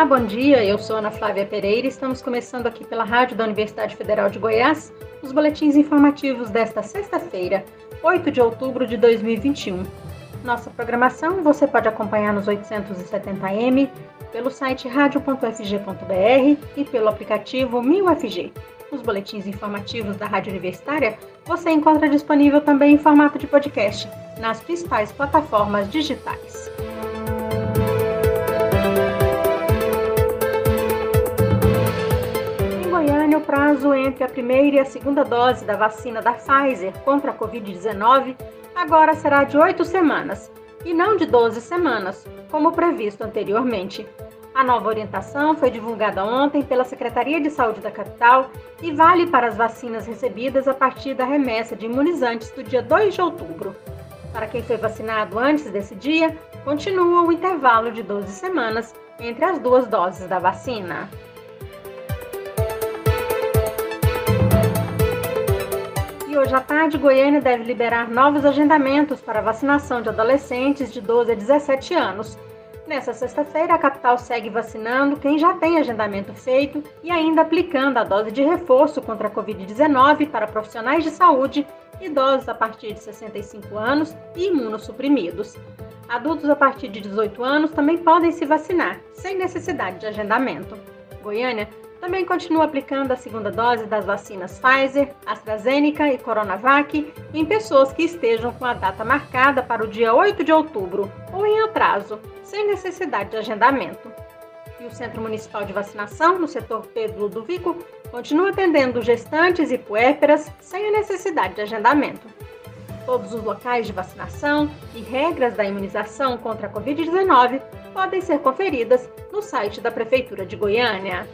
Olá, bom dia. Eu sou Ana Flávia Pereira e estamos começando aqui pela Rádio da Universidade Federal de Goiás os boletins informativos desta sexta-feira, 8 de outubro de 2021. Nossa programação você pode acompanhar nos 870m, pelo site radio.fg.br e pelo aplicativo 1000FG. Os boletins informativos da Rádio Universitária você encontra disponível também em formato de podcast nas principais plataformas digitais. Entre a primeira e a segunda dose da vacina da Pfizer contra a Covid-19 agora será de oito semanas, e não de 12 semanas, como previsto anteriormente. A nova orientação foi divulgada ontem pela Secretaria de Saúde da capital e vale para as vacinas recebidas a partir da remessa de imunizantes do dia 2 de outubro. Para quem foi vacinado antes desse dia, continua o intervalo de 12 semanas entre as duas doses da vacina. À tarde, Goiânia deve liberar novos agendamentos para vacinação de adolescentes de 12 a 17 anos. Nessa sexta-feira, a capital segue vacinando quem já tem agendamento feito e ainda aplicando a dose de reforço contra a Covid-19 para profissionais de saúde, idosos a partir de 65 anos e imunossuprimidos. Adultos a partir de 18 anos também podem se vacinar, sem necessidade de agendamento. Goiânia também continua aplicando a segunda dose das vacinas Pfizer, AstraZeneca e Coronavac em pessoas que estejam com a data marcada para o dia 8 de outubro ou em atraso, sem necessidade de agendamento. E o Centro Municipal de Vacinação, no setor Pedro Ludovico, continua atendendo gestantes e puérperas sem a necessidade de agendamento. Todos os locais de vacinação e regras da imunização contra a Covid-19 podem ser conferidas no site da Prefeitura de Goiânia.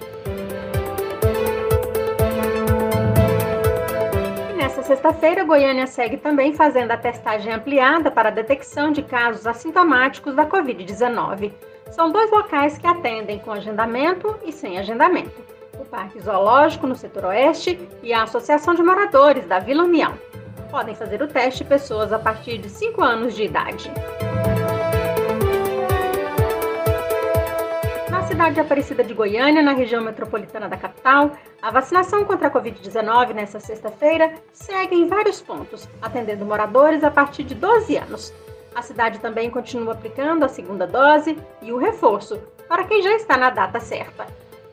Nesta sexta-feira, Goiânia segue também fazendo a testagem ampliada para a detecção de casos assintomáticos da Covid-19. São dois locais que atendem com agendamento e sem agendamento: o Parque Zoológico, no setor oeste, e a Associação de Moradores da Vila União. Podem fazer o teste pessoas a partir de 5 anos de idade. Cidade de Aparecida de Goiânia, na região metropolitana da capital, a vacinação contra a Covid-19 nesta sexta-feira segue em vários pontos, atendendo moradores a partir de 12 anos. A cidade também continua aplicando a segunda dose e o reforço, para quem já está na data certa.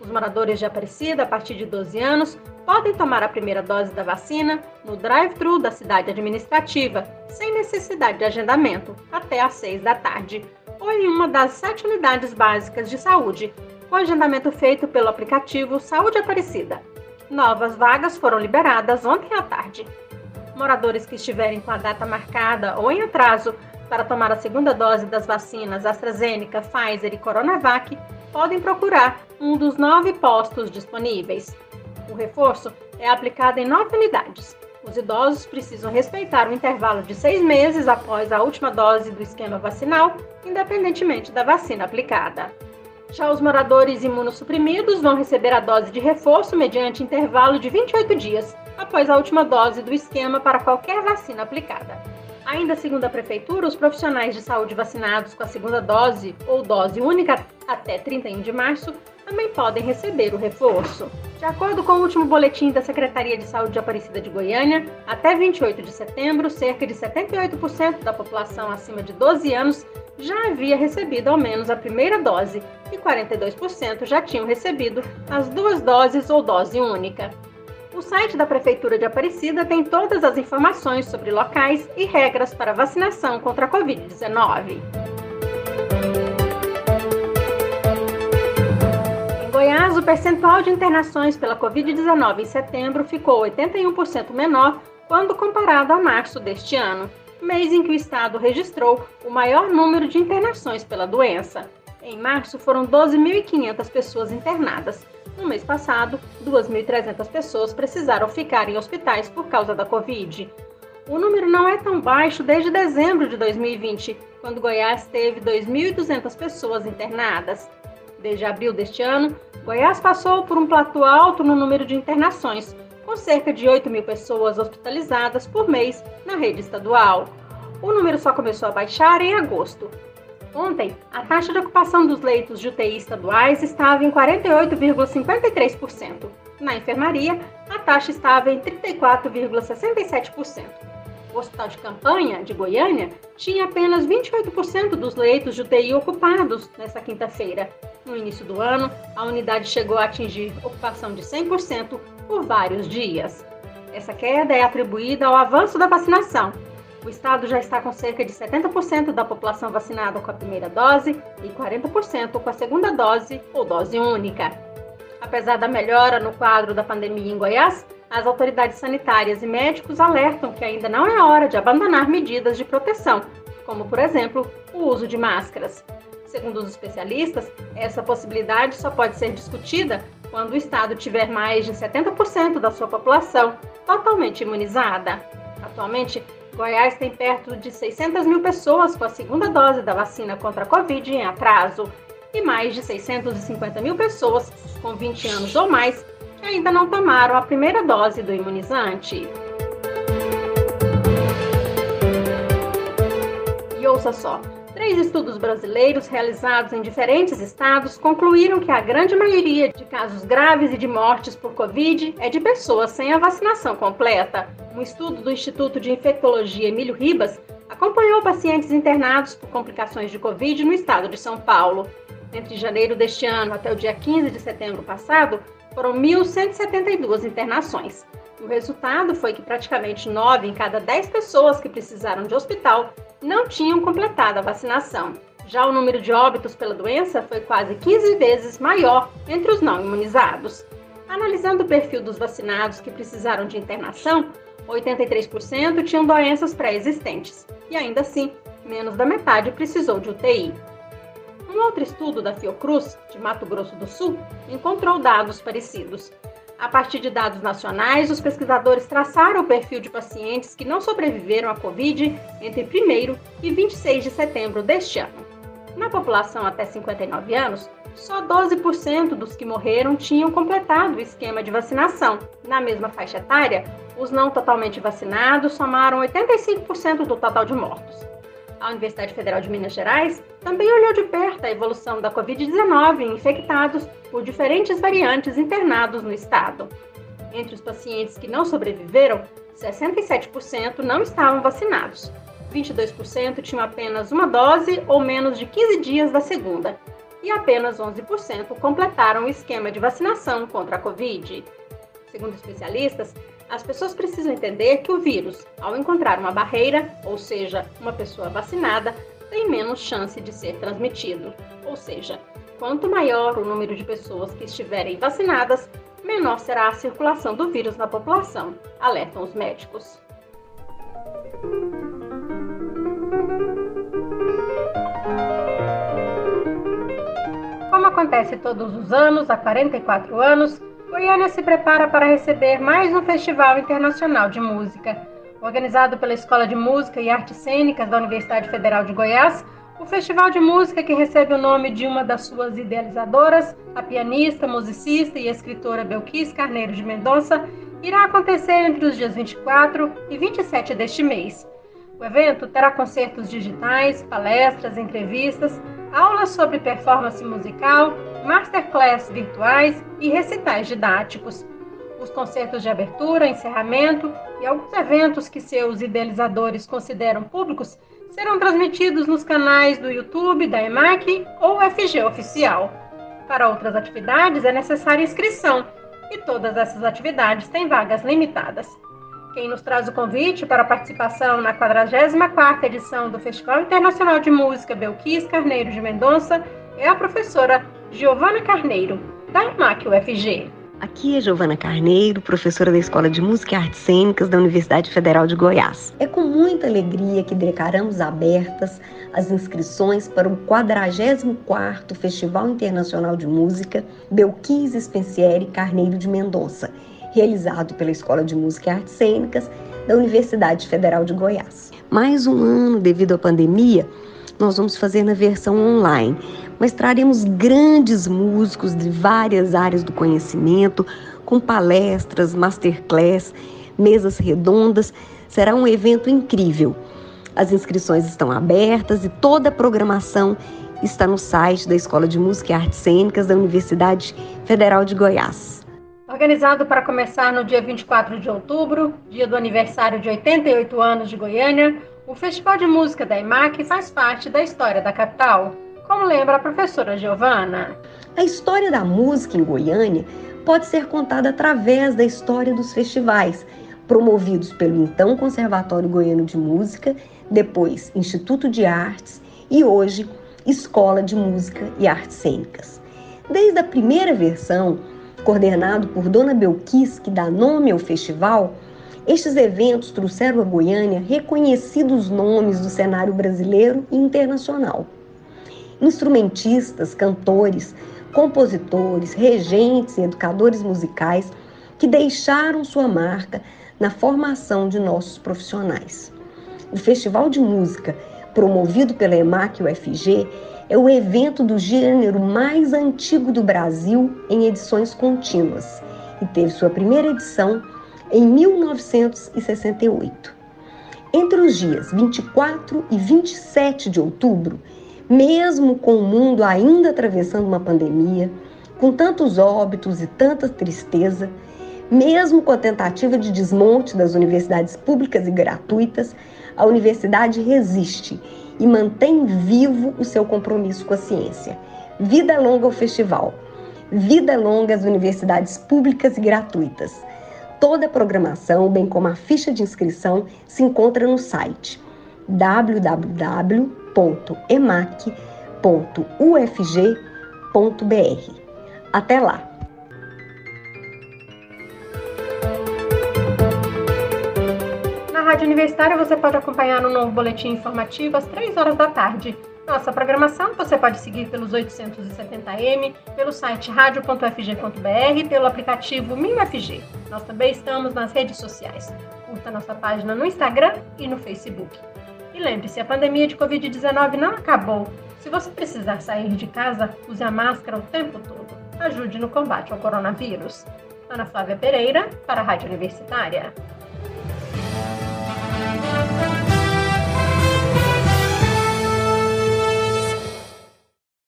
Os moradores de Aparecida, a partir de 12 anos, podem tomar a primeira dose da vacina no drive-thru da cidade administrativa, sem necessidade de agendamento, até às 6 da tarde ou em uma das sete unidades básicas de saúde, com agendamento feito pelo aplicativo Saúde Aparecida. Novas vagas foram liberadas ontem à tarde. Moradores que estiverem com a data marcada ou em atraso para tomar a segunda dose das vacinas AstraZeneca, Pfizer e Coronavac podem procurar um dos nove postos disponíveis. O reforço é aplicado em nove unidades, os idosos precisam respeitar o intervalo de seis meses após a última dose do esquema vacinal, independentemente da vacina aplicada. Já os moradores imunossuprimidos vão receber a dose de reforço mediante intervalo de 28 dias após a última dose do esquema para qualquer vacina aplicada. Ainda segundo a Prefeitura, os profissionais de saúde vacinados com a segunda dose ou dose única até 31 de março também podem receber o reforço. De acordo com o último boletim da Secretaria de Saúde de Aparecida de Goiânia, até 28 de setembro, cerca de 78% da população acima de 12 anos já havia recebido ao menos a primeira dose e 42% já tinham recebido as duas doses ou dose única. O site da Prefeitura de Aparecida tem todas as informações sobre locais e regras para vacinação contra a Covid-19. Goiás, o percentual de internações pela Covid-19 em setembro ficou 81% menor quando comparado a março deste ano, mês em que o estado registrou o maior número de internações pela doença. Em março, foram 12.500 pessoas internadas. No mês passado, 2.300 pessoas precisaram ficar em hospitais por causa da Covid. O número não é tão baixo desde dezembro de 2020, quando Goiás teve 2.200 pessoas internadas. Desde abril deste ano, Goiás passou por um platô alto no número de internações, com cerca de 8 mil pessoas hospitalizadas por mês na rede estadual. O número só começou a baixar em agosto. Ontem, a taxa de ocupação dos leitos de UTI estaduais estava em 48,53%. Na enfermaria, a taxa estava em 34,67%. O Hospital de Campanha de Goiânia tinha apenas 28% dos leitos de UTI ocupados nesta quinta-feira. No início do ano, a unidade chegou a atingir ocupação de 100% por vários dias. Essa queda é atribuída ao avanço da vacinação, o estado já está com cerca de 70% da população vacinada com a primeira dose e 40% com a segunda dose ou dose única. Apesar da melhora no quadro da pandemia em Goiás, as autoridades sanitárias e médicos alertam que ainda não é hora de abandonar medidas de proteção, como, por exemplo, o uso de máscaras. Segundo os especialistas, essa possibilidade só pode ser discutida quando o estado tiver mais de 70% da sua população totalmente imunizada. Atualmente, Goiás tem perto de 600 mil pessoas com a segunda dose da vacina contra a Covid em atraso e mais de 650 mil pessoas com 20 anos ou mais que ainda não tomaram a primeira dose do imunizante. E ouça só, Três estudos brasileiros realizados em diferentes estados concluíram que a grande maioria de casos graves e de mortes por Covid é de pessoas sem a vacinação completa. Um estudo do Instituto de Infectologia Emílio Ribas acompanhou pacientes internados por complicações de Covid no estado de São Paulo. Entre janeiro deste ano até o dia 15 de setembro passado, foram 1.172 internações. O resultado foi que praticamente 9 em cada 10 pessoas que precisaram de hospital não tinham completado a vacinação. Já o número de óbitos pela doença foi quase 15 vezes maior entre os não imunizados. Analisando o perfil dos vacinados que precisaram de internação, 83% tinham doenças pré-existentes e ainda assim, menos da metade precisou de UTI. Um outro estudo da Fiocruz, de Mato Grosso do Sul, encontrou dados parecidos. A partir de dados nacionais, os pesquisadores traçaram o perfil de pacientes que não sobreviveram à Covid entre 1 e 26 de setembro deste ano. Na população até 59 anos, só 12% dos que morreram tinham completado o esquema de vacinação. Na mesma faixa etária, os não totalmente vacinados somaram 85% do total de mortos. A Universidade Federal de Minas Gerais também olhou de perto a evolução da Covid-19 em infectados por diferentes variantes internados no estado. Entre os pacientes que não sobreviveram, 67% não estavam vacinados. 22% tinham apenas uma dose ou menos de 15 dias da segunda, e apenas 11% completaram o esquema de vacinação contra a Covid. Segundo especialistas, as pessoas precisam entender que o vírus, ao encontrar uma barreira, ou seja, uma pessoa vacinada, tem menos chance de ser transmitido. Ou seja, quanto maior o número de pessoas que estiverem vacinadas, menor será a circulação do vírus na população, alertam os médicos. Acontece todos os anos, há 44 anos, Goiânia se prepara para receber mais um Festival Internacional de Música. Organizado pela Escola de Música e Artes Cênicas da Universidade Federal de Goiás, o festival de música, que recebe o nome de uma das suas idealizadoras, a pianista, musicista e escritora Belquis Carneiro de Mendonça, irá acontecer entre os dias 24 e 27 deste mês. O evento terá concertos digitais, palestras, entrevistas, aulas sobre performance musical, masterclass virtuais e recitais didáticos. Os concertos de abertura, encerramento e alguns eventos que seus idealizadores consideram públicos serão transmitidos nos canais do YouTube da EMAC ou FG Oficial. Para outras atividades é necessária inscrição e todas essas atividades têm vagas limitadas. Quem nos traz o convite para a participação na 44ª edição do Festival Internacional de Música Belquis Carneiro de Mendonça é a professora Giovana Carneiro, da IMAC UFG. Aqui é Giovana Carneiro, professora da Escola de Música e Artes Cênicas da Universidade Federal de Goiás. É com muita alegria que declaramos abertas as inscrições para o 44º Festival Internacional de Música Belquis Spencieri Carneiro de Mendonça, realizado pela Escola de Música e Artes Cênicas da Universidade Federal de Goiás. Mais um ano devido à pandemia, nós vamos fazer na versão online, mas traremos grandes músicos de várias áreas do conhecimento, com palestras, masterclass, mesas redondas. Será um evento incrível. As inscrições estão abertas e toda a programação está no site da Escola de Música e Artes Cênicas da Universidade Federal de Goiás. Organizado para começar no dia 24 de outubro, dia do aniversário de 88 anos de Goiânia, o Festival de Música da EMAC faz parte da história da capital, como lembra a professora Giovana. A história da música em Goiânia pode ser contada através da história dos festivais, promovidos pelo então Conservatório Goiano de Música, depois Instituto de Artes e hoje Escola de Música e Artes Cênicas. Desde a primeira versão, coordenado por Dona Belquis, que dá nome ao festival, estes eventos trouxeram a Goiânia reconhecidos nomes do cenário brasileiro e internacional. Instrumentistas, cantores, compositores, regentes e educadores musicais que deixaram sua marca na formação de nossos profissionais. O Festival de Música promovido pela EMAC UFG, é o evento do gênero mais antigo do Brasil em edições contínuas e teve sua primeira edição em 1968. Entre os dias 24 e 27 de outubro, mesmo com o mundo ainda atravessando uma pandemia, com tantos óbitos e tanta tristeza, mesmo com a tentativa de desmonte das universidades públicas e gratuitas, a universidade resiste e mantém vivo o seu compromisso com a ciência. Vida longa ao festival. Vida longa às universidades públicas e gratuitas. Toda a programação, bem como a ficha de inscrição, se encontra no site www.emac.ufg.br. Até lá! Rádio Universitária você pode acompanhar um novo boletim informativo às 3 horas da tarde. Nossa programação você pode seguir pelos 870M, pelo site radio.fg.br, pelo aplicativo MinFG. Nós também estamos nas redes sociais. Curta nossa página no Instagram e no Facebook. E lembre-se, a pandemia de Covid-19 não acabou. Se você precisar sair de casa, use a máscara o tempo todo. Ajude no combate ao coronavírus. Ana Flávia Pereira, para a Rádio Universitária. You.